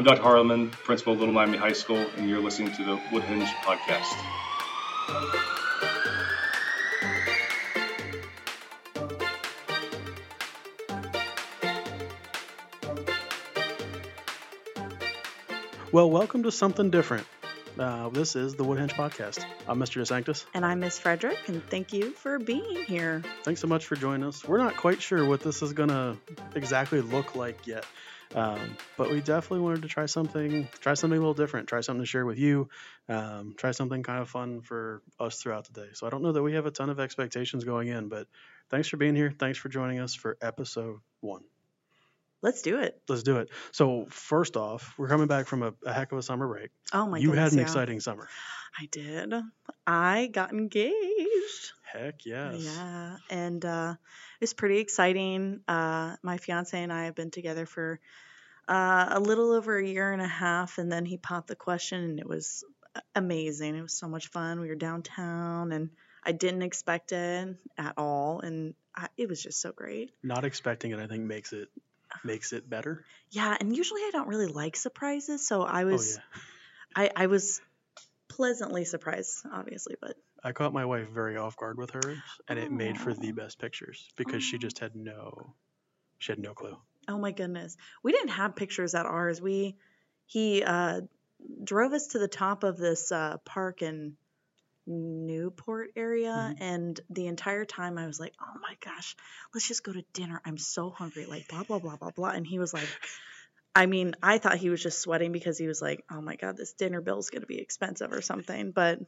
I'm Dr. Harleman, principal of Little Miami High School, and you're listening to the Woodhenge Podcast. Well, welcome to something different. Uh, this is the Woodhenge Podcast. I'm Mr. DeSanctis. And I'm Miss Frederick, and thank you for being here. Thanks so much for joining us. We're not quite sure what this is going to exactly look like yet, um, but we definitely wanted to try something, try something a little different, try something to share with you, um, try something kind of fun for us throughout the day. So I don't know that we have a ton of expectations going in, but thanks for being here. Thanks for joining us for episode one. Let's do it. Let's do it. So first off, we're coming back from a, a heck of a summer break. Oh my god. you goodness, had an yeah. exciting summer. I did. I got engaged. Heck yes. Yeah, and uh, it's pretty exciting. Uh, my fiance and I have been together for uh, a little over a year and a half, and then he popped the question, and it was amazing. It was so much fun. We were downtown, and I didn't expect it at all, and I, it was just so great. Not expecting it, I think, makes it makes it better. Yeah, and usually I don't really like surprises, so I Oh was yeah. I, I was pleasantly surprised, obviously, but I caught my wife very off guard with hers, and it made for the best pictures because she just had no, she had no clue. oh my goodness, we didn't have pictures at ours. We he uh, drove us to the top of this uh, park in Newport area, Mhm. and the entire time I was like, "Oh my gosh, let's just go to dinner. I'm so hungry." Like blah blah blah blah blah, and he was like. I mean, I thought he was just sweating because he was like, "Oh my god, this dinner bill is going to be expensive or something." But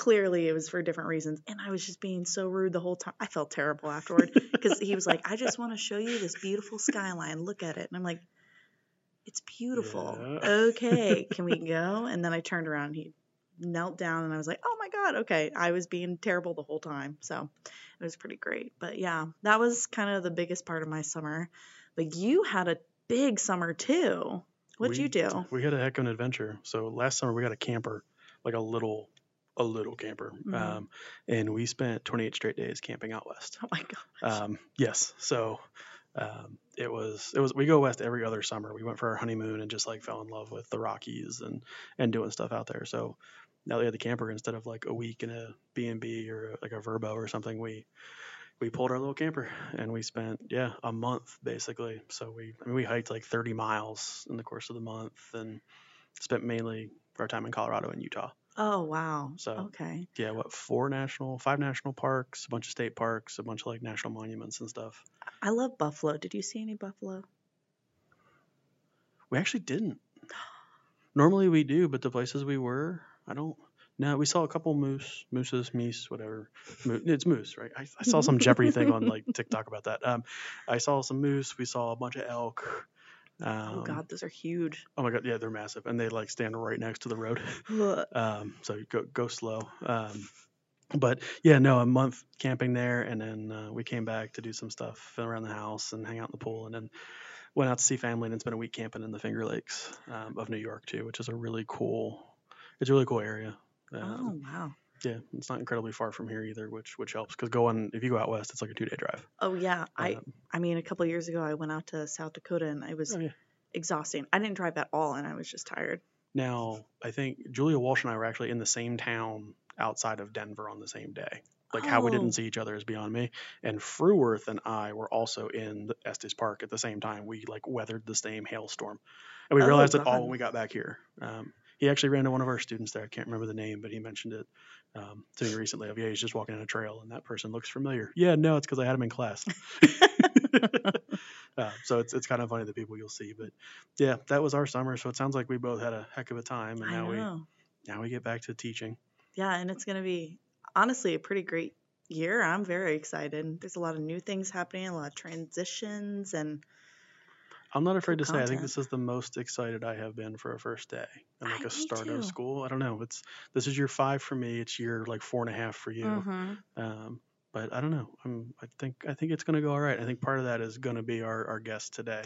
clearly, it was for different reasons, and I was just being so rude the whole time. I felt terrible afterward because he was like, "I just want to show you this beautiful skyline. Look at it," and I'm like, "It's beautiful. Yeah. Okay, can we go?" And then I turned around, and he knelt down, and I was like, "Oh my god, okay." I was being terrible the whole time, so it was pretty great. But yeah, that was kind of the biggest part of my summer. But you had a big summer too. What'd We- you do? We had a heck of an adventure. So last summer we got a camper, like a little, a little camper, Mhm. um, and we spent 28 straight days camping out west. Oh my god. Um, yes. So um, it was it was we go west every other summer. We went for our honeymoon and just like fell in love with the Rockies and and doing stuff out there. So now we had the camper instead of like a week in a B and B or like a Vrbo or something, we we pulled our little camper and we spent yeah a month basically. So we I mean, we hiked like 30 miles in the course of the month and spent mainly our time in Colorado and Utah. Oh wow. So- okay. Yeah, what four national, five national parks, a bunch of state parks, a bunch of like national monuments and stuff. I love buffalo. Did you see any buffalo? We actually didn't. Normally we do, but the places we were, I don't. No, we saw a couple moose, mooses, meese, whatever. Mo- it's moose, right? I, I saw some Jeopardy thing on like TikTok about that. Um, I saw some moose. We saw a bunch of elk. Um, oh god, those are huge. Oh my god, yeah, they're massive, and they like stand right next to the road. Um, so go go slow. Um, but yeah, no, a month camping there, and then uh, we came back to do some stuff around the house and hang out in the pool, and then went out to see family, and then spent a week camping in the Finger Lakes um, of New York too, which is a really cool. It's a really cool area. oh Um, wow. Yeah, it's not incredibly far from here either, which which helps because going if you go out west, it's like a two day drive. Oh yeah. I Um, I mean, a couple years ago, I went out to South Dakota, and it was oh, yeah. exhausting. I didn't drive at all, and I was just tired. Now I think Julia Walsh and I were actually in the same town outside of Denver on the same day. Like how we Oh. didn't see each other is beyond me. And Fruworth and I were also in the Estes Park at the same time. We like weathered the same hailstorm, and we Oh, realized it all when we got back here. Um, he actually ran to one of our students there. I can't remember the name, but he mentioned it um, to me recently. Of yeah, he's just walking on a trail, and that person looks familiar. Yeah, no, it's because I had him in class. uh, so it's it's kind of funny the people you'll see. But yeah, that was our summer. So it sounds like we both had a heck of a time, and I now we now we get back to teaching. Yeah, and it's gonna be honestly a pretty great year. I'm very excited. There's a lot of new things happening, a lot of transitions, and I'm not afraid to say I think this is the most excited I have been for a first day and like I- a start of school. I don't know. It's this is year five for me. It's year like four and a half for you. Mhm. Um, but I don't know. I'm, I think I think it's gonna go all right. I think part of that is gonna be our, our guest today.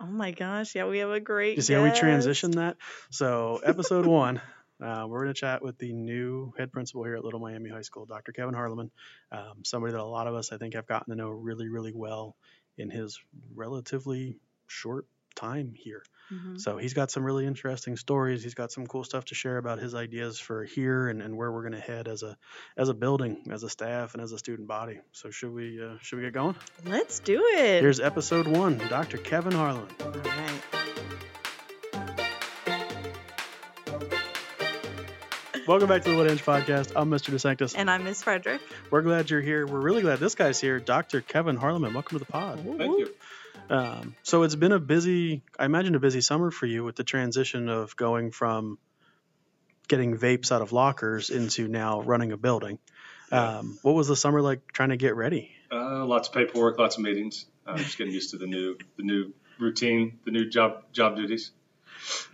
oh my gosh, yeah, we have a great. You see how we guest. transition that? So episode one, uh, we're gonna chat with the new head principal here at Little Miami High School, Dr. Kevin Harleman. Um, somebody that a lot of us I think have gotten to know really really well in his relatively short time here. Mhm. So he's got some really interesting stories. He's got some cool stuff to share about his ideas for here and, and where we're going to head as a as a building, as a staff, and as a student body. So should we uh, should we get going? Let's do it. Here's episode one, Dr. Kevin Harleman. All right. Welcome back to the Woodhenge Podcast. I'm Mr. DeSanctis. And I'm Miss Frederick. We're glad you're here. We're really glad this guy's here, Dr. Kevin Harleman. Welcome to the pod. Thank you. Um, so it's been a busy, I imagine a busy summer for you with the transition of going from getting vapes out of lockers into now running a building. Um, what was the summer like trying to get ready? Uh, lots of paperwork, lots of meetings. Uh, just getting used to the new the new routine, the new job job duties.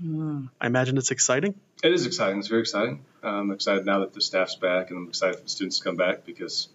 Mm. I imagine it's exciting. It is exciting. It's very exciting. I'm excited now that the staff's back, and I'm excited for the students to come back because,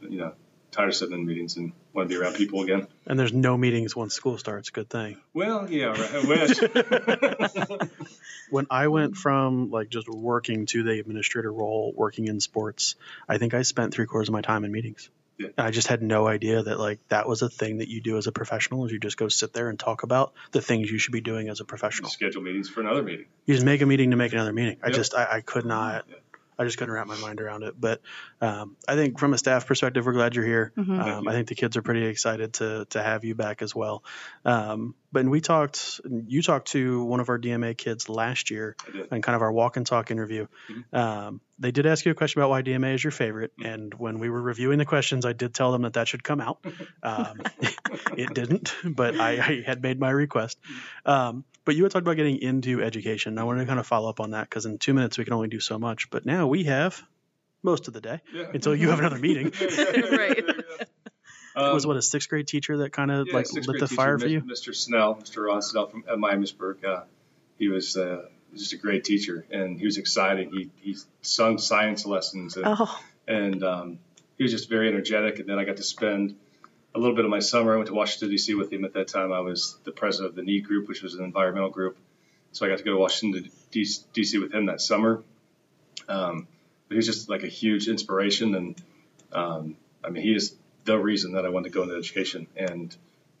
you know, tired of sitting in meetings and want to be around people again. And there's no meetings once school starts. Good thing. Well, yeah, right. I wish. When I went from like just working to the administrator role, working in sports, I think I spent three quarters of my time in meetings. Yeah. And I just had no idea that like that was a thing that you do as a professional is you just go sit there and talk about the things you should be doing as a professional. Schedule meetings for another meeting. You just make a meeting to make another meeting. I just I, I could not Yeah. I just couldn't wrap my mind around it. But um, I think from a staff perspective, we're glad you're here. Mhm. Um. I think the kids are pretty excited to to have you back as well. Um, but we talked, you talked to one of our DMA kids last year I did. in kind of our walk and talk interview. Mhm. Um, they did ask you a question about why DMA is your favorite, Mhm. and when we were reviewing the questions, I did tell them that that should come out. Um, it didn't, but I, I had made my request. Um, but you had talked about getting into education. I wanted to kind of follow up on that because in two minutes we can only do so much. But now we have most of the day Yeah. until you have another meeting. Right. It was Um, what a sixth grade teacher that kind of yeah, like lit the teacher, fire for you. Mr. Snell, Mr. Ron Snell from at Miamisburg. Uh, he was uh, just a great teacher, and he was exciting. He he sung science lessons, and, Oh, and um, he was just very energetic. And then I got to spend a little bit of my summer. I went to Washington D.C. with him. At that time, I was the president of the NEED group, which was an environmental group. So I got to go to Washington D.C. with him that summer. Um, but he was just like a huge inspiration, and um, I mean, he is the reason that I wanted to go into education, and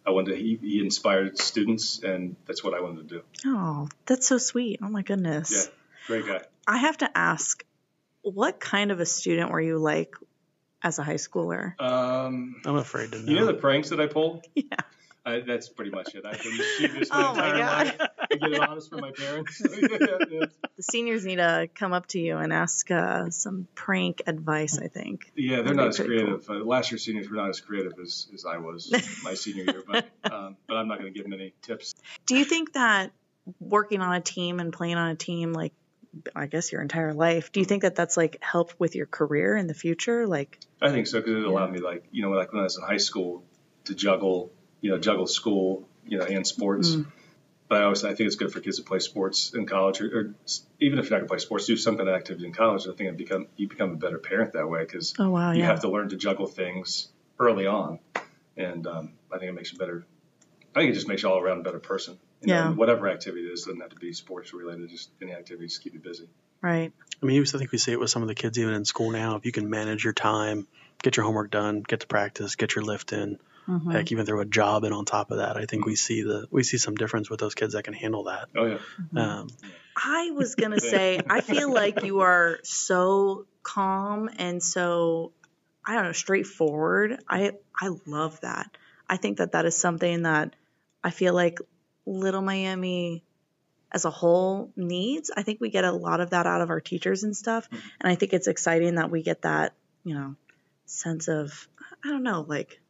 I wanted to, he, he inspired students, and that's what I wanted to do. oh, that's so sweet. Oh my goodness. Yeah, great guy. I have to ask, what kind of a student were you like as a high schooler? Um, I'm afraid to know. you know the pranks that I pull? Yeah. I, that's pretty much it. I've been mischievous my Oh my entire God. life. I get it honest from my parents. yeah, The seniors need to come up to you and ask uh, some prank advice, I think. Yeah, they're That'd not as pretty creative. Uh, last year seniors were not as creative as, as I was my senior year, but um, but I'm not going to give them any tips. Do you think that working on a team and playing on a team, like, I guess your entire life, do you think that that's like helped with your career in the future? Like, I think so because it allowed me, like you know, like when I was in high school, to juggle, you know, juggle school, you know, and sports. Mm. But I always I think it's good for kids to play sports in college, or, or even if you're not going to play sports, do some kind of activity in college. I think it become you become a better parent that way because oh wow, you yeah. have to learn to juggle things early on, and um, I think it makes you better. I think it just makes you all around a better person. You Yeah. and whatever activity it is doesn't have to be sports related. Just any activity just keep you busy. right. I mean, I think we see it with some of the kids even in school now. If you can manage your time, get your homework done, get to practice, get your lift in, Mhm. heck, even throw a job in on top of that. I think we see the we see some difference with those kids that can handle that. Oh yeah. Um, I was gonna say, I feel like you are so calm and so I don't know, straightforward. I I love that. I think that that is something that I feel like Little Miami as a whole needs. I think we get a lot of that out of our teachers and stuff, and I think it's exciting that we get that, you know, sense of I don't know, like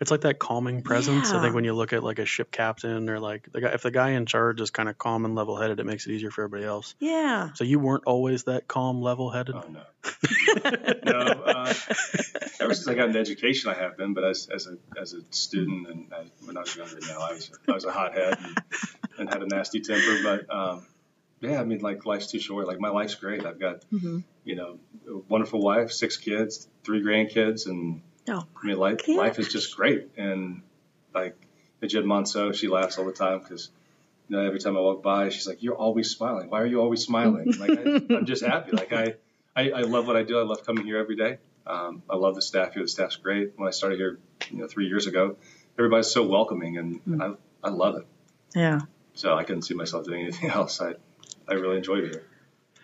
it's like that calming presence. I think when you look at like a ship captain or like the guy, if the guy in charge is kind of calm and level headed, it makes it easier for everybody else. yeah. So you weren't always that calm, level headed. Oh no. no. Uh, ever since I got into education, I have been. But as, as a as a student and as, when I was younger, now I was I was a hothead and, and had a nasty temper. But um, yeah, I mean, like life's too short. Like my life's great. I've got hmm you know a wonderful wife, six kids, three grandkids, and Oh, I mean life life is just great. And like Jen Monceau, she laughs all the time because. You know, every time I walk by, she's like, "You're always smiling. Why are you always smiling?" Like, I, I'm just happy. Like, I, I, I love what I do. I love coming here every day. Um, I love the staff here. The staff's great. When I started here, you know, three years ago, everybody's so welcoming, and, and I, I love it. Yeah. So I couldn't see myself doing anything else. I, I really enjoyed it here.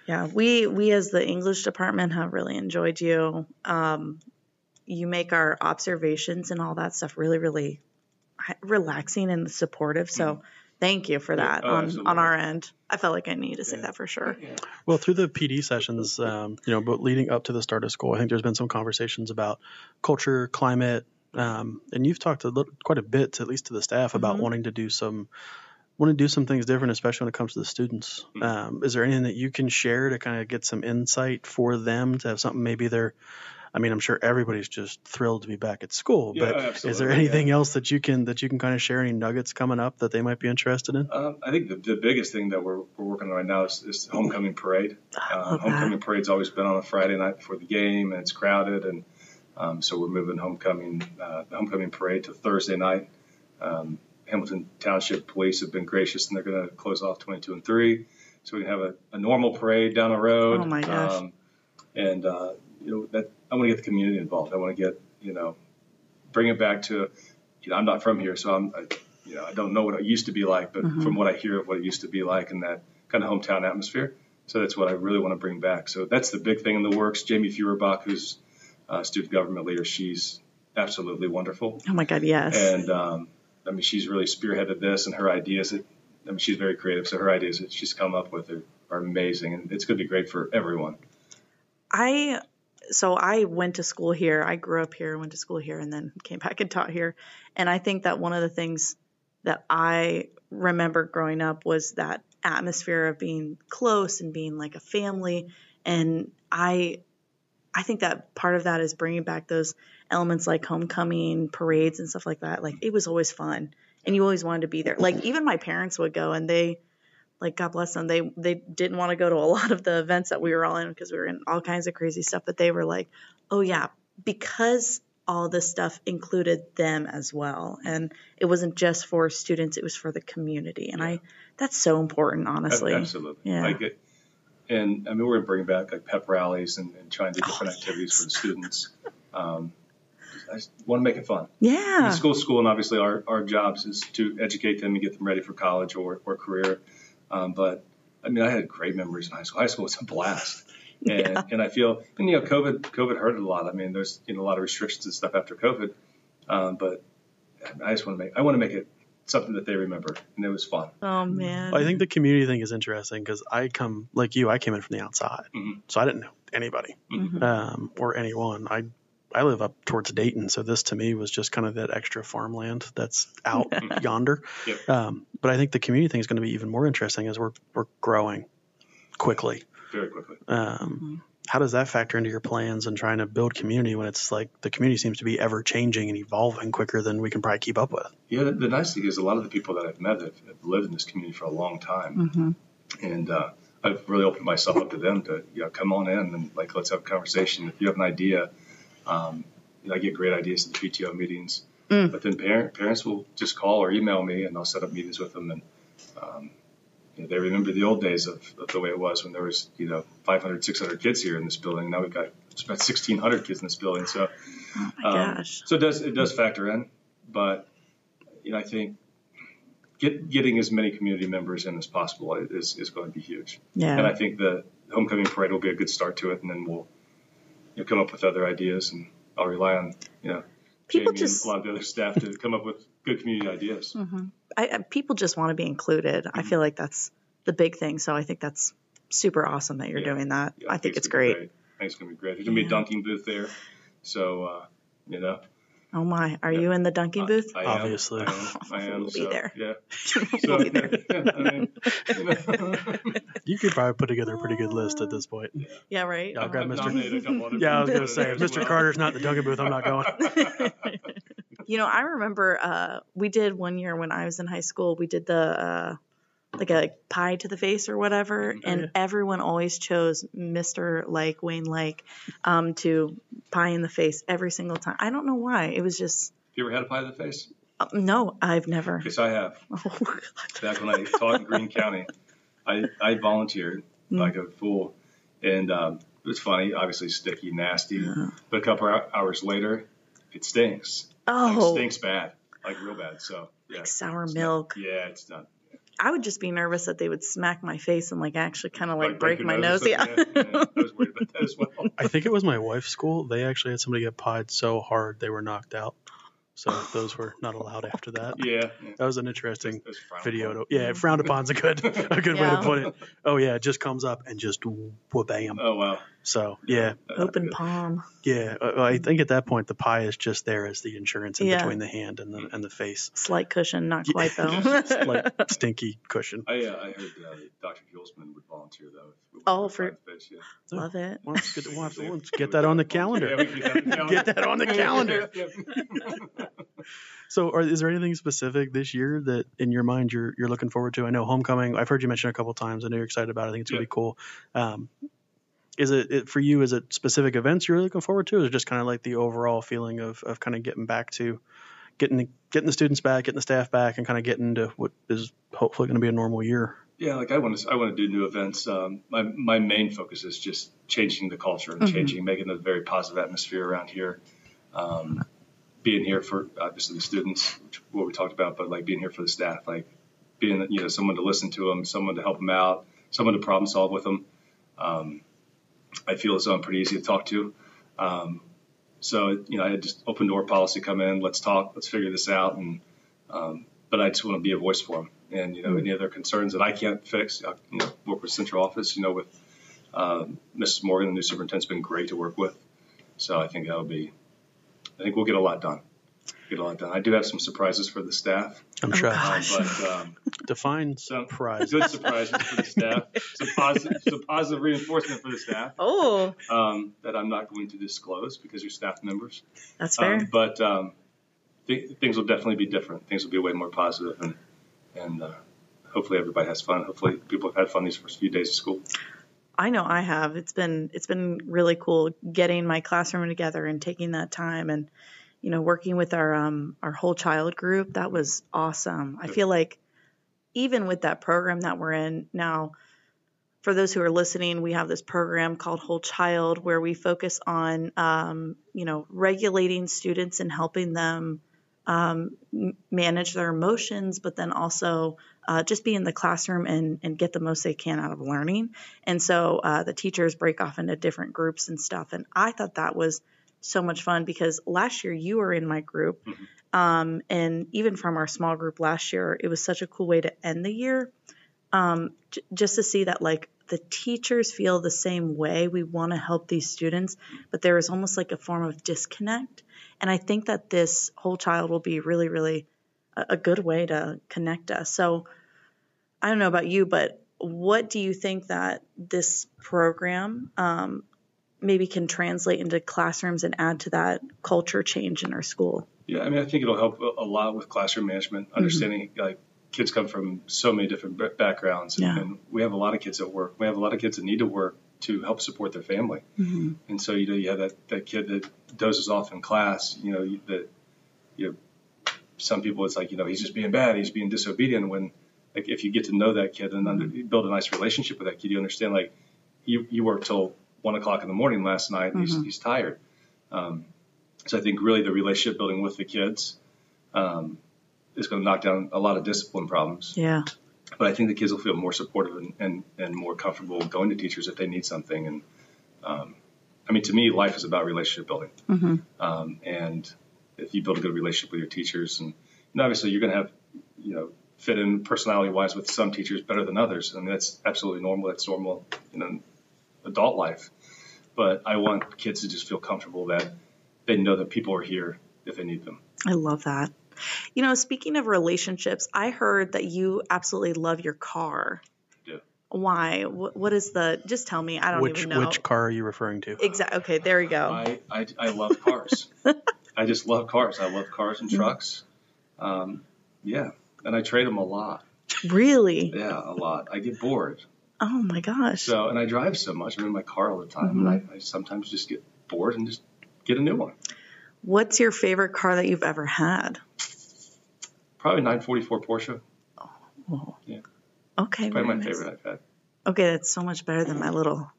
Yeah, we we as the English department have really enjoyed you. Um, you make our observations and all that stuff really, really relaxing and supportive. So thank you for Mm-hmm. Yeah, that oh, on on our end. I felt like I needed to say Yeah. that for sure. Well, through the PD sessions, um, you know, but leading up to the start of school, I think there's been some conversations about culture, climate, um, and you've talked a little, quite a bit, at least to the staff, about Mhm. wanting to do some, want to do some things different, especially when it comes to the students. Mhm. Um, is there anything that you can share to kind of get some insight for them to have something maybe they're I mean, I'm sure everybody's just thrilled to be back at school, Yeah, but is there yeah. anything else that you can that you can kind of share any nuggets coming up that they might be interested in? Um, I think the, the biggest thing that we're, we're working on right now is, is the homecoming parade. Um, homecoming parade's always been on a Friday night before the game, and it's crowded, and um, so we're moving homecoming uh, the homecoming parade to Thursday night. Um, Hamilton Township Police have been gracious, and they're going to close off 22 and three, so we can have a, a normal parade down the road. Oh my gosh. Um, and uh, you know that I want to get the community involved. I want to get you know bring it back to you know I'm not from here, so I'm I, you know I don't know what it used to be like, but Mhm. from what I hear of what it used to be like and that kind of hometown atmosphere. So that's what I really want to bring back. So that's the big thing in the works. Jamie Feuerbach, who's uh, student government leader, she's absolutely wonderful, Oh my God, yes. and um, I mean she's really spearheaded this, and her ideas. That, I mean she's very creative, so her ideas that she's come up with are, are amazing, and it's going to be great for everyone. I so I went to school here. I grew up here, went to school here, and then came back and taught here. And I think that one of the things that I remember growing up was that atmosphere of being close and being like a family. And I, I think that part of that is bringing back those elements like homecoming parades and stuff like that. Like it was always fun, and you always wanted to be there. Like even my parents would go, and they like God bless them, they they didn't want to go to a lot of the events that we were all in because we were in all kinds of crazy stuff. But they were like, oh yeah, because all this stuff included them as well, and it wasn't just for students; it was for the community. And I that's so important, honestly. Absolutely. Yeah. Like it, and I mean, we're going to bring back like pep rallies and, and try and do Oh, different activities yes. for the students. Um, I want to make it fun. Yeah, School, school, and obviously our, our jobs is to educate them and get them ready for college or, or career. Um, but I mean, I had great memories in high school. High school was a blast. And, Yeah. and I feel, and you know, COVID, COVID hurt it a lot. I mean, there's, you know, a lot of restrictions and stuff after COVID. Um, but I just want to make, I want to make it something that they remember. And it was fun. Oh man. Well, I think the community thing is interesting because I come like you. I came in from the outside, Mhm. so I didn't know anybody Mhm. um, or anyone. I I live up towards Dayton, so this to me was just kind of that extra farmland that's out yonder. Yep. Um, but I think the community thing is going to be even more interesting as we're we're growing quickly. Very quickly. Um, How does that factor into your plans and trying to build community when it's like the community seems to be ever changing and evolving quicker than we can probably keep up with? Yeah, the, the nice thing is a lot of the people that I've met have, have lived in this community for a long time, Mhm. and uh, I've really opened myself up to them to you know come on in and like let's have a conversation. If you have an idea, um, you know, I get great ideas at the PTO meetings, Mm. but then parent, parents will just call or email me, and I'll set up meetings with them, and um, you know, they remember the old days of, of the way it was when there was you know 500, 600 kids here in this building. Now we've got about 1,600 kids in this building, so. Oh Um. So it does it does factor in, but you know I think get, getting as many community members in as possible is, is going to be huge. Yeah. And I think the homecoming parade will be a good start to it, and then we'll you know, come up with other ideas, and I'll rely on you know People Jamie just- a lot of the other staff to come up with good community ideas. hmm I, I, people just want to be included. Mm-hmm. I feel like that's the big thing. So I think that's super awesome that you're Yeah. doing that. Yeah, I think it's gonna great. I think it's going to be great. There's going to be a dunking booth there, so uh, you know. Oh my, are Yeah. you in the dunking booth? I, I Obviously. am, I am. I am We'll be there. Yeah. we'll be there. mean, you know. You could probably put together a pretty good list at this point. Yeah, right. Yeah, I'll grab Mr. nominated a couple other Yeah, I was gonna say, if Mr. well. Carter's not in the dunking booth, I'm not going. You know, I remember uh, we did one year when I was in high school. We did the uh, like a pie to the face or whatever, and yeah. everyone always chose Mr. Like Wayne Like um, to pie in the face every single time. I don't know why. It was just Have You ever had a pie to the face? uh, no, I've never. Yes, I have. Oh, Back when I taught in Greene County, I, I volunteered Mm. like a fool. And um, it was funny, obviously sticky, nasty. Yeah. But a couple hours later, it stinks. Like, oh, stinks bad, like real bad. So, yeah. like sour It's not- milk. yeah, it's not, I would just be nervous that they would smack my face and like actually kind of like, Like, break your my nose nose. Yeah. Yeah, yeah, I was worried about that as well. I think it was my wife's school. They actually had somebody get pied so hard they were knocked out. So those were not allowed after that. Yeah. yeah. That was an interesting That's frowned video. upon. To, yeah, frowned upon's a good a good way to put it. Oh yeah, it just comes up and just whoa, bam. Oh wow. So yeah, Open palm. yeah. uh, I think at that point the pie is just there as the insurance in Yeah. between the hand and the and the face. Slight cushion, not Yeah. quite though. Just like stinky cushion. I, uh, I heard uh, Dr. Julesman would volunteer though. if we Oh, for- find fish, yeah. Love it. Well, let's get, we'll to- let's get that on the calendar. We can get that on the calendar. Get that on the calendar. So, are, is there anything specific this year that, in your mind, you're you're looking forward to? I know homecoming. I've heard you mention a couple times. I know you're excited about. it. I think it's gonna be cool. Um, is it, it for you? Is it specific events you're looking forward to, or is it just kind of like the overall feeling of, of kind of getting back to getting the, getting the students back, getting the staff back, and kind of getting to what is hopefully going to be a normal year? Yeah, like I want to, I want to do new events. Um, my my main focus is just changing the culture and Mhm. changing, making a very positive atmosphere around here. Um, being here for obviously the students, which, what we talked about, but like being here for the staff, like being you know someone to listen to them, someone to help them out, someone to problem solve with them. Um, I feel as though I'm pretty easy to talk to. Um, so you know, I had just open door policy come in. Let's talk. Let's figure this out. And um, but I just want to be a voice for them. And you know, any other concerns that I can't fix, I, you know, work with central office. You know, with um, Mrs. Morgan, the new superintendent's been great to work with. So I think that'll be. I think we'll get a lot done. Get a lot done. I do have some surprises for the staff, I'm Oh, sure. um, gosh. but um, Define some surprise. good surprises for the staff. Some positive, some positive reinforcement for the staff Oh, um, that I'm not going to disclose because you're staff members. that's fair. Um, but um, th- things will definitely be different. Things will be way more positive, and and uh, hopefully everybody has fun. Hopefully people have had fun these first few days of school. I know I have. It's been it's been really cool getting my classroom together and taking that time and you know working with our um our whole child group. That was awesome. I feel like even with that program that we're in now for those who are listening, we have this program called Whole Child where we focus on um, you know regulating students and helping them um, manage their emotions, but then also uh, just be in the classroom and, and get the most they can out of learning. And so uh, the teachers break off into different groups and stuff. And I thought that was so much fun because last year you were in my group. Um, and even from our small group last year, it was such a cool way to end the year. Um, j- just to see that like the teachers feel the same way. We want to help these students, but there is almost like a form of disconnect. And I think that this whole child will be really, really a, a good way to connect us. So I don't know about you, but what do you think that this program um, maybe can translate into classrooms and add to that culture change in our school? Yeah, I mean, I think it'll help a lot with classroom management, understanding like kids come from so many different backgrounds, and, Yeah. and we have a lot of kids at work. We have a lot of kids that need to work to help support their family. Mm-hmm. And so, you know, you have that, that kid that dozes off in class, you know, that, you know, some people it's like, you know, he's just being bad, he's being disobedient. When, like, if you get to know that kid and under, you build a nice relationship with that kid, you understand, like, you, you worked till one o'clock in the morning last night and he's, he's tired. Um, so I think really the relationship building with the kids um, is going to knock down a lot of discipline problems Yeah. but I think the kids will feel more supportive and, and, and more comfortable going to teachers if they need something. And um, I mean, to me, life is about relationship building. Mm-hmm. Um, and if you build a good relationship with your teachers, and, and obviously you're going to have, you know, fit in personality wise with some teachers better than others. I mean, that's absolutely normal. That's normal you an adult life. But I want kids to just feel comfortable that they know that people are here if they need them. I love that. You know, speaking of relationships, I heard that you absolutely love your car. Yeah. Why? What, what is the? Just tell me. I don't Which even know. which car are you referring to? Exactly. Okay, there you go. I, I, I love cars. I just love cars. I love cars and trucks. Um, yeah, and I trade them a lot. Really? Yeah, a lot. I get bored. Oh my gosh. So, and I drive so much. I'm in my car all the time, and mm-hmm. I, I sometimes just get bored and just get a new one. What's your favorite car that you've ever had? Probably 944 Porsche. Oh. Yeah. Okay. Probably my nice. favorite I've had. Okay, that's so much better than my little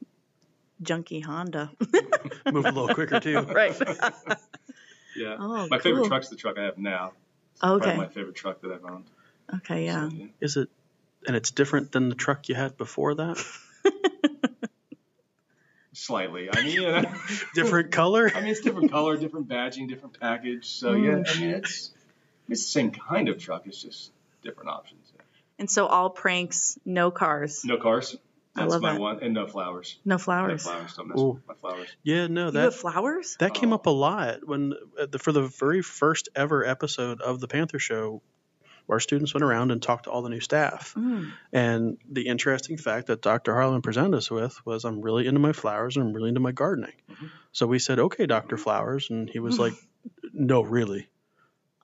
junky Honda. Move a little quicker too. right. Yeah. Oh, my favorite truck's the truck I have now. Probably okay. my favorite truck that I've owned. Okay. Yeah. So, yeah. Is it and it's different than the truck you had before that. Slightly. I mean, you know, Different color. I mean, it's different color, different badging, different package. So yeah, I mean, it's it's the same kind of truck. It's just different options. Yeah. And so all pranks, no cars, No cars. I That's love my that. one, and no flowers. no flowers. No flowers. flowers. Don't mess Ooh. with my flowers. Yeah, no, You that have flowers? that came Oh. up a lot when uh, the, for the very first ever episode of the Panther Show. Our students went around and talked to all the new staff. Mm. And the interesting fact that Dr. Harleman presented us with was I'm really into my flowers and I'm really into my gardening. Mhm. So we said, okay, Dr. Flowers. And he was like, no, really.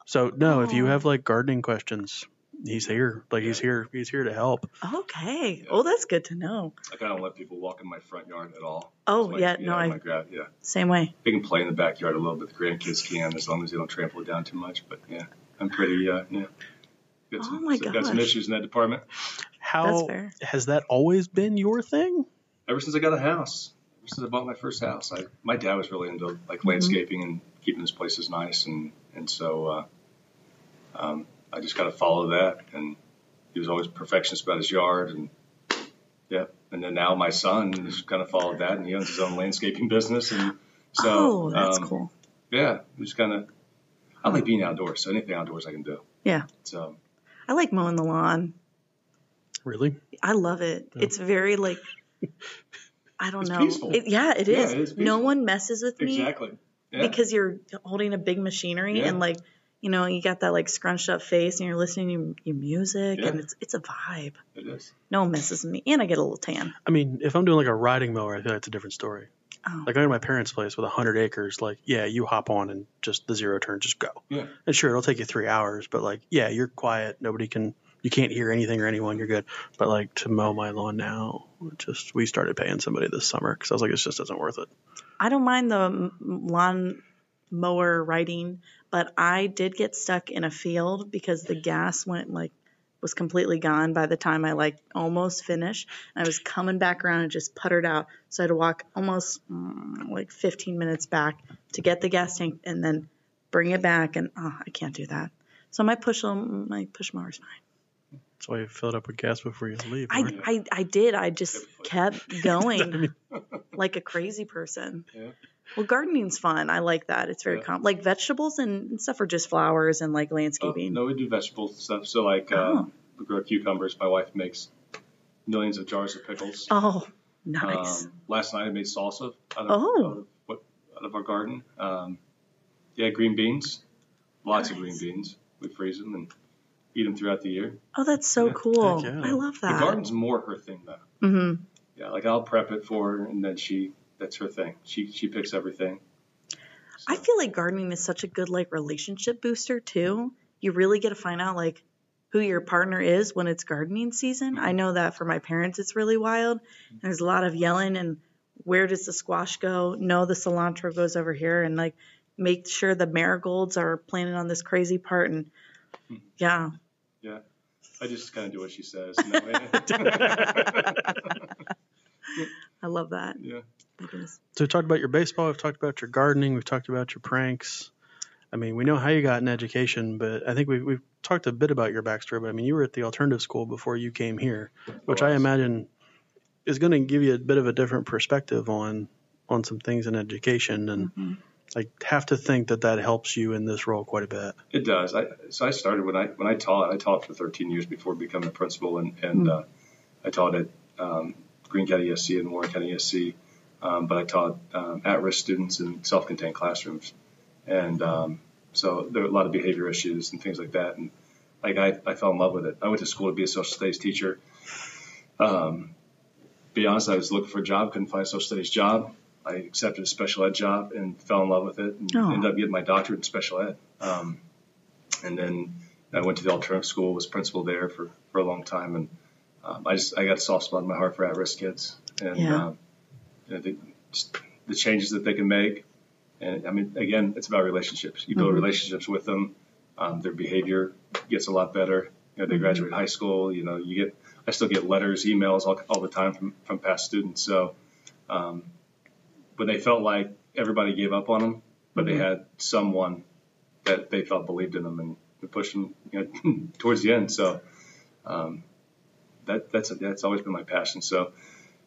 So, no, if you Oh. have like gardening questions, he's here. Like, he's here. He's here to help. Okay. Yeah. Oh, that's good to know. Like I don't let people walk in my front yard at all. Oh, It's my- yeah, no, I- my gra- yeah. Same way. They can play in the backyard a little bit. The grandkids can, as long as they don't trample it down too much. But yeah, I'm pretty. Uh, yeah. Got some, Oh my got some issues in that department. How fair. has that always been your thing? Ever since I got a house, ever since I bought my first house, I my dad was really into like Mm-hmm. landscaping and keeping his places nice, and and so uh, um, I just got to follow that. And he was always perfectionist about his yard, and yeah. And then now my son has kind of followed that, and he owns his own landscaping business, and so oh, that's um, cool. Yeah, just kind of. I like being outdoors, so anything outdoors I can do. Yeah. So I like mowing the lawn. Really? I love it. Yeah. It's very like I don't It's know. peaceful. It, yeah, it Yeah, it is No one messes with me exactly. Yeah. because you're holding a big machinery Yeah. and like you know you got that like scrunched up face and you're listening to your, your music Yeah. and it's it's a vibe. it is. No one messes with me and I get a little tan. I mean, if I'm doing like a riding mower, I feel like it's a different story. Oh. Like I go to my parents' place with 100 acres. Like, yeah, you hop on and just the zero turn, just go. Yeah. And sure, it'll take you three hours, but like, yeah, you're quiet. Nobody can, you can't hear anything or anyone. You're good. But like to mow my lawn now, just we started paying somebody this summer because I was like, it just isn't worth it. I don't mind the lawn mower riding, but I did get stuck in a field because the gas went like was completely gone by the time I like almost finished. I was coming back around and just puttered out, so I had to walk almost mm, like 15 minutes back to get the gas tank and then bring it back. And oh, I can't do that. So my push my push mower is fine. That's why you fill it up with gas before you leave. I. I I did. I just kept going like a crazy person. Yeah. Well, gardening's fun. I like that. It's very Yeah. com- like vegetables and stuff are just flowers and like Oh, landscaping. no, we do vegetable stuff. So like uh, Oh. we grow cucumbers. My wife makes millions of jars of pickles. Oh, nice. Um, last night I made salsa out of, Oh. out of, what, out of our garden. Um, yeah, green beans, lots of green beans. We freeze them and eat them throughout the year. oh, that's so yeah. cool. Yeah. I love that. The garden's more her thing though. hmm Yeah, like I'll prep it for her and then she that's her thing. She she picks everything. I feel like gardening is such a good like relationship booster too. You really get to find out like who your partner is when it's gardening season. I know that for my parents it's really wild. There's a lot of yelling and where does the squash go? No, the cilantro goes over here and like make sure the marigolds are planted on this crazy part and yeah. Yeah. I just kind of do what she says. No. I love that. yeah. So we talked about your baseball. We've talked about your gardening. We've talked about your pranks. I mean, we know how you got an education, but I think we've, we've talked a bit about your backstory. But I mean, you were at the alternative school before you came here, which I imagine is going to give you a bit of a different perspective on on some things in education, and Mhm. I have to think that that helps you in this role quite a bit. It does. I, so I started when I when I taught. I taught for 13 years before becoming a principal, and and uh, I taught at um, Greene County ESC and Warren County ESC. Um, but I taught um, at-risk students in self-contained classrooms, and um, so there were a lot of behavior issues and things like that. And like I, I fell in love with it. I went to school to be a social studies teacher. Um, be honest, I was looking for a job, couldn't find a social studies job. I accepted a special ed job and fell in love with it, and Oh. ended up getting my doctorate in special ed. Um, and then I went to the alternative school, was principal there for, for a long time, and um, I just I got a soft spot in my heart for at-risk kids, and Yeah. um, you know, the, just the changes that they can make. And I mean, again, it's about relationships. You build Mhm. relationships with them. Um, their behavior gets a lot better. You know, they Mhm. graduate high school. You know, you get I still get letters, emails all, all the time from from past students. So um, when they felt like everybody gave up on them, but they Mhm. had someone that they felt believed in them and pushed them you know, towards the end. So um, that that's that's always been my passion. So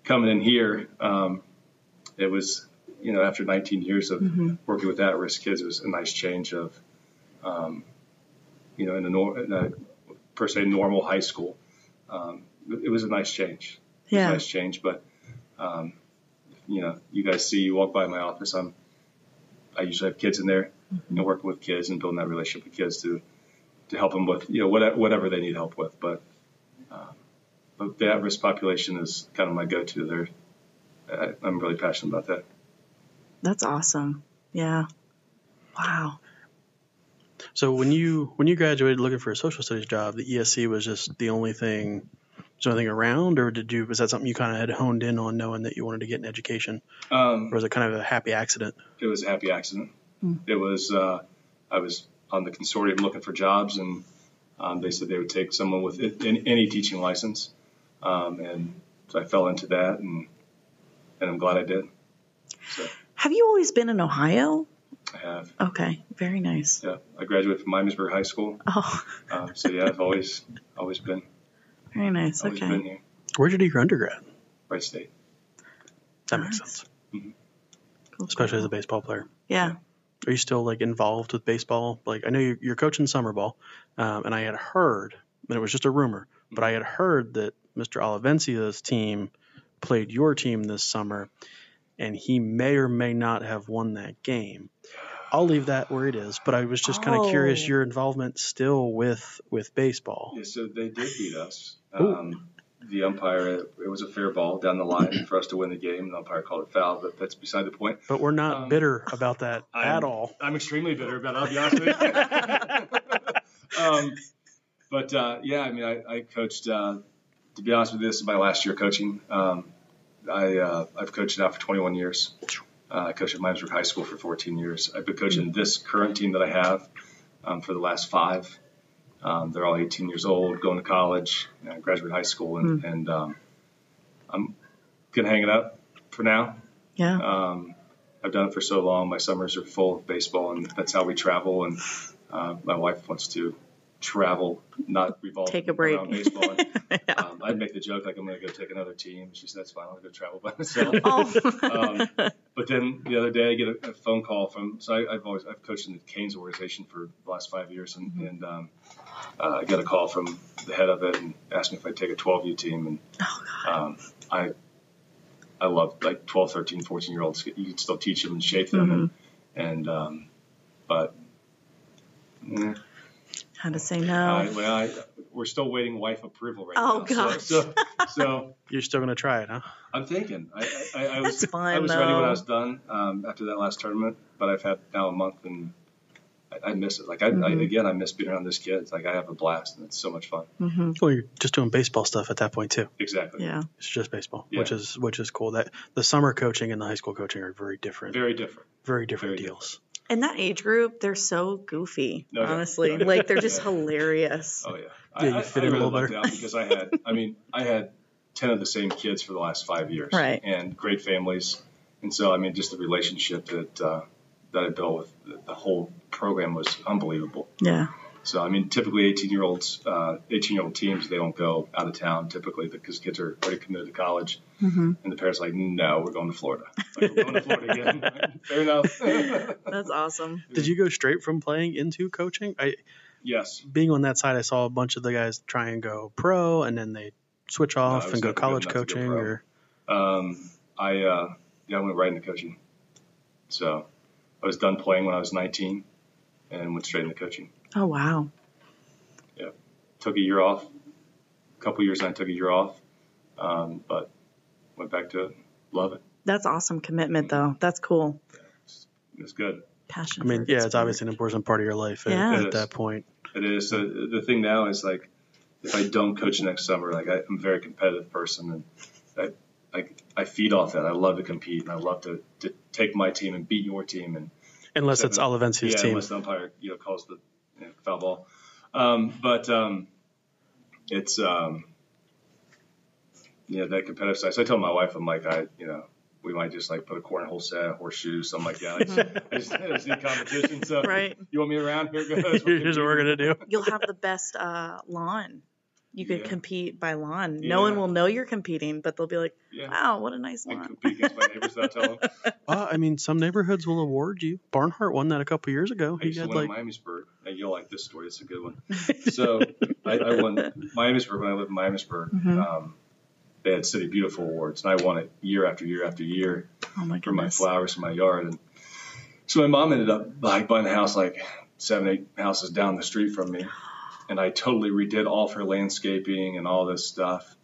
coming in here, um, it was you know after 19 years of Mhm. working with at-risk kids, it was a nice change of um, you know in a, nor- in a per se normal high school. Um, it was a nice change. It was a Yeah. nice change, but um, you know, you guys see, you walk by my office. I'm, I usually have kids in there Mm-hmm. and working with kids and building that relationship with kids to, to help them with, you know, whatever, whatever they need help with. But, uh, but the at-risk population is kind of my go-to. There, I, I'm really passionate about that. That's awesome. Yeah. Wow. So when you when you graduated looking for a social studies job, the ESC was just the only thing. Was there anything around, or did you was that something you kind of had honed in on, knowing that you wanted to get an education, Um, or was it kind of a happy accident? it was a happy accident. Hmm. It was uh, I was on the consortium looking for jobs, and um, they said they would take someone with a- any, any teaching license, um, and so I fell into that, and and I'm glad I did. So Have you always been in Ohio? I have. Okay. Very nice. Yeah, I graduated from Miamisburg High School, Oh, um, so yeah, I've always always been very nice. always been Okay. Where did you do your undergrad? By State. That makes Nice. sense, Cool, especially as cool. a baseball player. Yeah. Are you still like involved with baseball? Like I know you're, you're coaching summer ball, um, and I had heard, and it was just a rumor, but I had heard that Mr. Olivencia's team played your team this summer, and he may or may not have won that game. I'll leave that where it is, but I was just kind of curious Oh. your involvement still with with baseball. Yeah, so they did beat us. Um, the umpire, it was a fair ball down the line for us to win the game. The umpire called it foul, but that's beside the point. But we're not Um, bitter about that I'm- at all. I'm extremely bitter about it. I'll be honest with you. um, but uh, yeah, I mean, I, I coached. Uh, to be honest with you, this is my last year coaching. Um, I uh, I've coached now for 21 years. Uh, I coached at Miamisburg High School for 14 years. I've been coaching this current team that I have um, for the last five. Um, they're all 18 years old, going to college, uh, graduate high school, and, and um, I'm gonna hang it up for now. Yeah. Um, I've done it for so long. My summers are full of baseball, and that's how we travel. And uh, my wife wants to travel, not revolve Take a break. around baseball. And, yeah. um, I'd make the joke like I'm going to go take another team. She said that's fine. I'll go travel by myself. Oh. um, but then the other day, I get a, a phone call from. So I, I've always I've coached in the Canes organization for the last five years, and, Mm-hmm. and um, uh, I got a call from the head of it and asked me if I'd take a 12U team, and oh God. um, I I love like 12, 13, 14 year olds. You can still teach them and shape them, and, Mm-hmm. and um, but mm, How to say I, no. well, I, we're still waiting wife approval right Oh, now. gosh. So, so, so You're still gonna try it, huh? I'm thinking. I, I, I was That's fun, I was ready when. I was done um, after that last tournament, but I've had now a month and I, I miss it. Like I, I Mhm. again, I miss being around those kids. Like I have a blast and it's so much fun. hmm Well, you're just doing baseball stuff at that point too. Exactly. Yeah. It's just baseball, Yeah. which is which is cool. That the summer coaching and the high school coaching are very different, very, different. Very different. different very deals. And that age group, they're so goofy. No, yeah. honestly, Yeah. like they're just Yeah. hilarious. Oh yeah. Yeah, you I, fit I, in a really little lucked better. out because I had. I mean, I had ten of the same kids for the last five years. Right. And great families, and so I mean, just the relationship that uh, that I built with the, the whole program was unbelievable. Yeah. So I mean, typically 18 year olds, 18 year old teams, they don't go out of town typically because kids are already committed to college, hmm and the parents are like, no, we're going to Florida. Like, we're going to Florida again. Fair enough. That's awesome. Did you go straight from playing into coaching? I yes. being on that side, I saw a bunch of the guys try and go pro, and then they switch off was and go never college enough to go coaching. Or Um, I uh, yeah, I went right into coaching. So I was done playing when I was 19, and went straight into coaching. Oh wow. Yeah, took a year off. A couple years, I took a year off, um, but went back to it. Love it. That's awesome commitment though. That's cool. It's good. Passion. I mean, yeah, it's obviously an important part of your life at, Yeah. at It is. that point. It is. So the thing now is like, if I don't coach next summer, like I, I'm a very competitive person, and I, I, I feed off that. I love to compete, and I love to, to take my team and beat your team, and Unless it's Seven. Olivencia's yeah, team. unless the umpire you know calls the you know, foul ball. Um, but um, it's um, you know that competitive side. So I told my wife, I'm like, I you know we might just like put a cornhole set, horseshoe, something like that. I just, I just, I just need competition. So Right. you want me around? Here goes. Here's what we're gonna do. You'll have the best uh, lawn. You could Yeah. compete by lawn. No one will know you're competing, but they'll be like, Yeah. "Wow, what a nice I lawn." compete against my neighbors without telling them. Uh, I mean, some neighborhoods will award you. Barnhart won that a couple years ago. I He used to had win like, in Miamisburg. Hey, you'll like this story. It's a good one. So I, I won Miamisburg when I lived in Miamisburg. Mhm. Um, they had City Beautiful awards, and I won it year after year after year Oh my for my flowers in my yard. And so my mom ended up like buying a house like seven, eight houses down the street from me, and I totally redid all of her landscaping and all this stuff.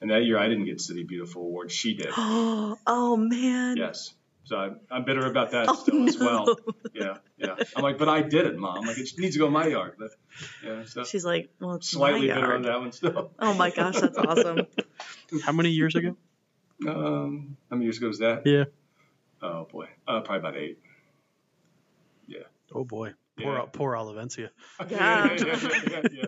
And that year I didn't get City Beautiful award. She did. oh man. Yes. So I'm, I'm bitter about that Oh, still as well. Yeah, yeah. I'm like, but I did it, mom. Like it needs to go in my yard. But yeah, so She's like, "Well, it's slightly my bitter on that one still. Oh my gosh, that's awesome. how many years ago? Um, how many years ago was that? Yeah. Oh boy, uh, probably about eight. Yeah. Oh boy, poor Yeah. poor Olivencia. Yeah. yeah, yeah, yeah, yeah.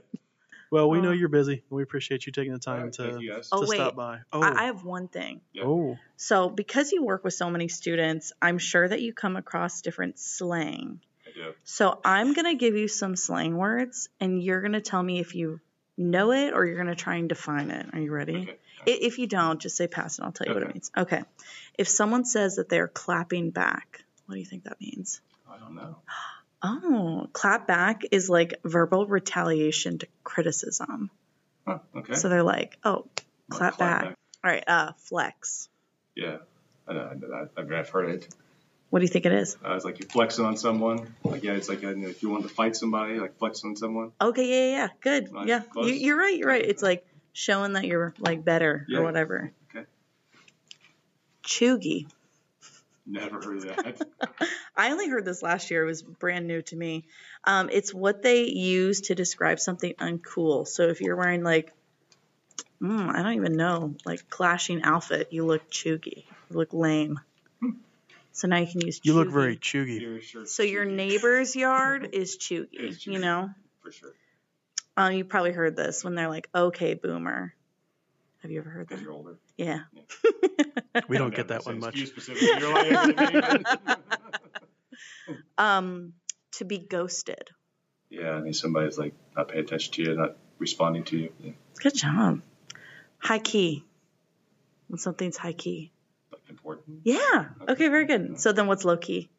Well, we know Oh. you're busy. We appreciate you taking the time right, to, thank you guys. Oh, to wait. stop by. Oh, I, I have one thing. Yeah. oh, So, because you work with so many students, I'm sure that you come across different slang. I do. So, I'm going to give you some slang words, and you're going to tell me if you know it or you're going to try and define it. Are you ready? Okay. I- If you don't, just say pass and I'll tell you what it means. Okay. If someone says that they're clapping back, what do you think that means? I don't know. Oh, clap back is like verbal retaliation to criticism. Huh, okay. So they're like, oh, Well, clap, back. All right, uh, flex. Yeah. I know. I, I, I've heard it. What do you think it is? Uh, it's like you're flexing on someone. Like yeah, it's like uh, if you want to fight somebody, like flex on someone. Okay, yeah, yeah, yeah. good. Nice, yeah, close. you, you're right. You're right. It's like showing that you're like better Yeah. or whatever. Okay. Chuggy. Never heard that. I only heard this last year. It was brand new to me. Um, it's what they use to describe something uncool. So if you're wearing like, mm, I don't even know, like clashing outfit, you look chuggy. You look lame. So now you can use. you look very chuggy. Your shirt So your neighbor's yard is chuggy. Is You know. for sure. Um, you probably heard this when they're like, "Okay, boomer." Have you ever heard that? you're older. Yeah. We don't get that one much. excuse specifically. You're like, um, to be ghosted. yeah, I mean somebody's like not paying attention to you, not responding to you. Yeah, Good job. High key. When something's high key. like important. Yeah. Okay, very good. So then what's low key?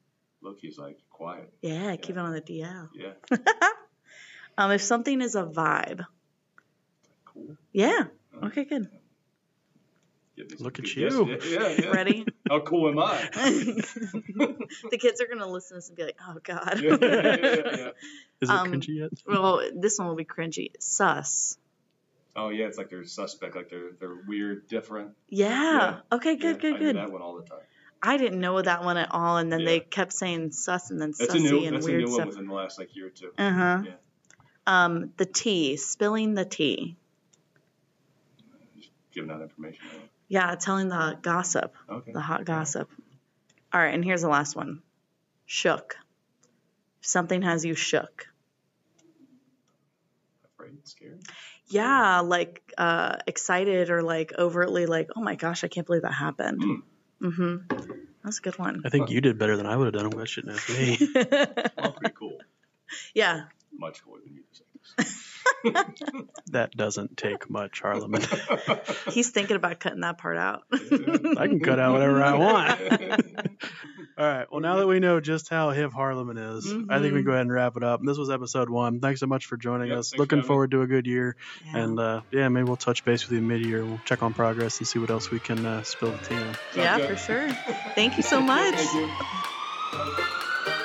low key's like quiet. Yeah, keep it on the DL. Yeah, um, if something is a vibe. cool. Yeah. Okay, good. Give me some Look at you. guesses. Yeah, yeah, yeah. Ready? How cool am I? the kids are gonna listen to this and be like, "Oh God." yeah, yeah, yeah, yeah. Is it Um, cringy yet? well, this one will be cringy. Sus. Oh yeah, it's like they're suspect, like they're they're weird, different. Yeah. Okay, good, Yeah, good, I good. do that one all the time. I didn't know that one at all, and then they kept saying sus and then That's sussy new and that's a weird new one stuff. within the last like year or two. Uh huh. Yeah. Um, the tea, spilling the tea. Just giving out information. right? Yeah, telling the gossip, Okay. the hot gossip. All right, and here's the last one. Shook. If something has you shook. Afraid, scared. Yeah, like uh, excited or like overtly like, oh my gosh, I can't believe that happened. Mm. Mm-hmm. That's a good one. I think you did better than I would have done. That shouldn't have me. Well, pretty cool. yeah. Much cooler than you just that doesn't take much, Harleman. He's thinking about cutting that part out. I can cut out whatever I want. All right. Well, now that we know just how hip Harleman is, I think we Mhm. go ahead and wrap it up. This was episode one. Thanks so much for joining Yep, us. Looking having me. forward to a good year. Yeah. And uh, yeah, maybe we'll touch base with you mid year. We'll check on progress and see what else we can uh, spill the tea on. yeah, good. for sure. Thank you so much. Thank you.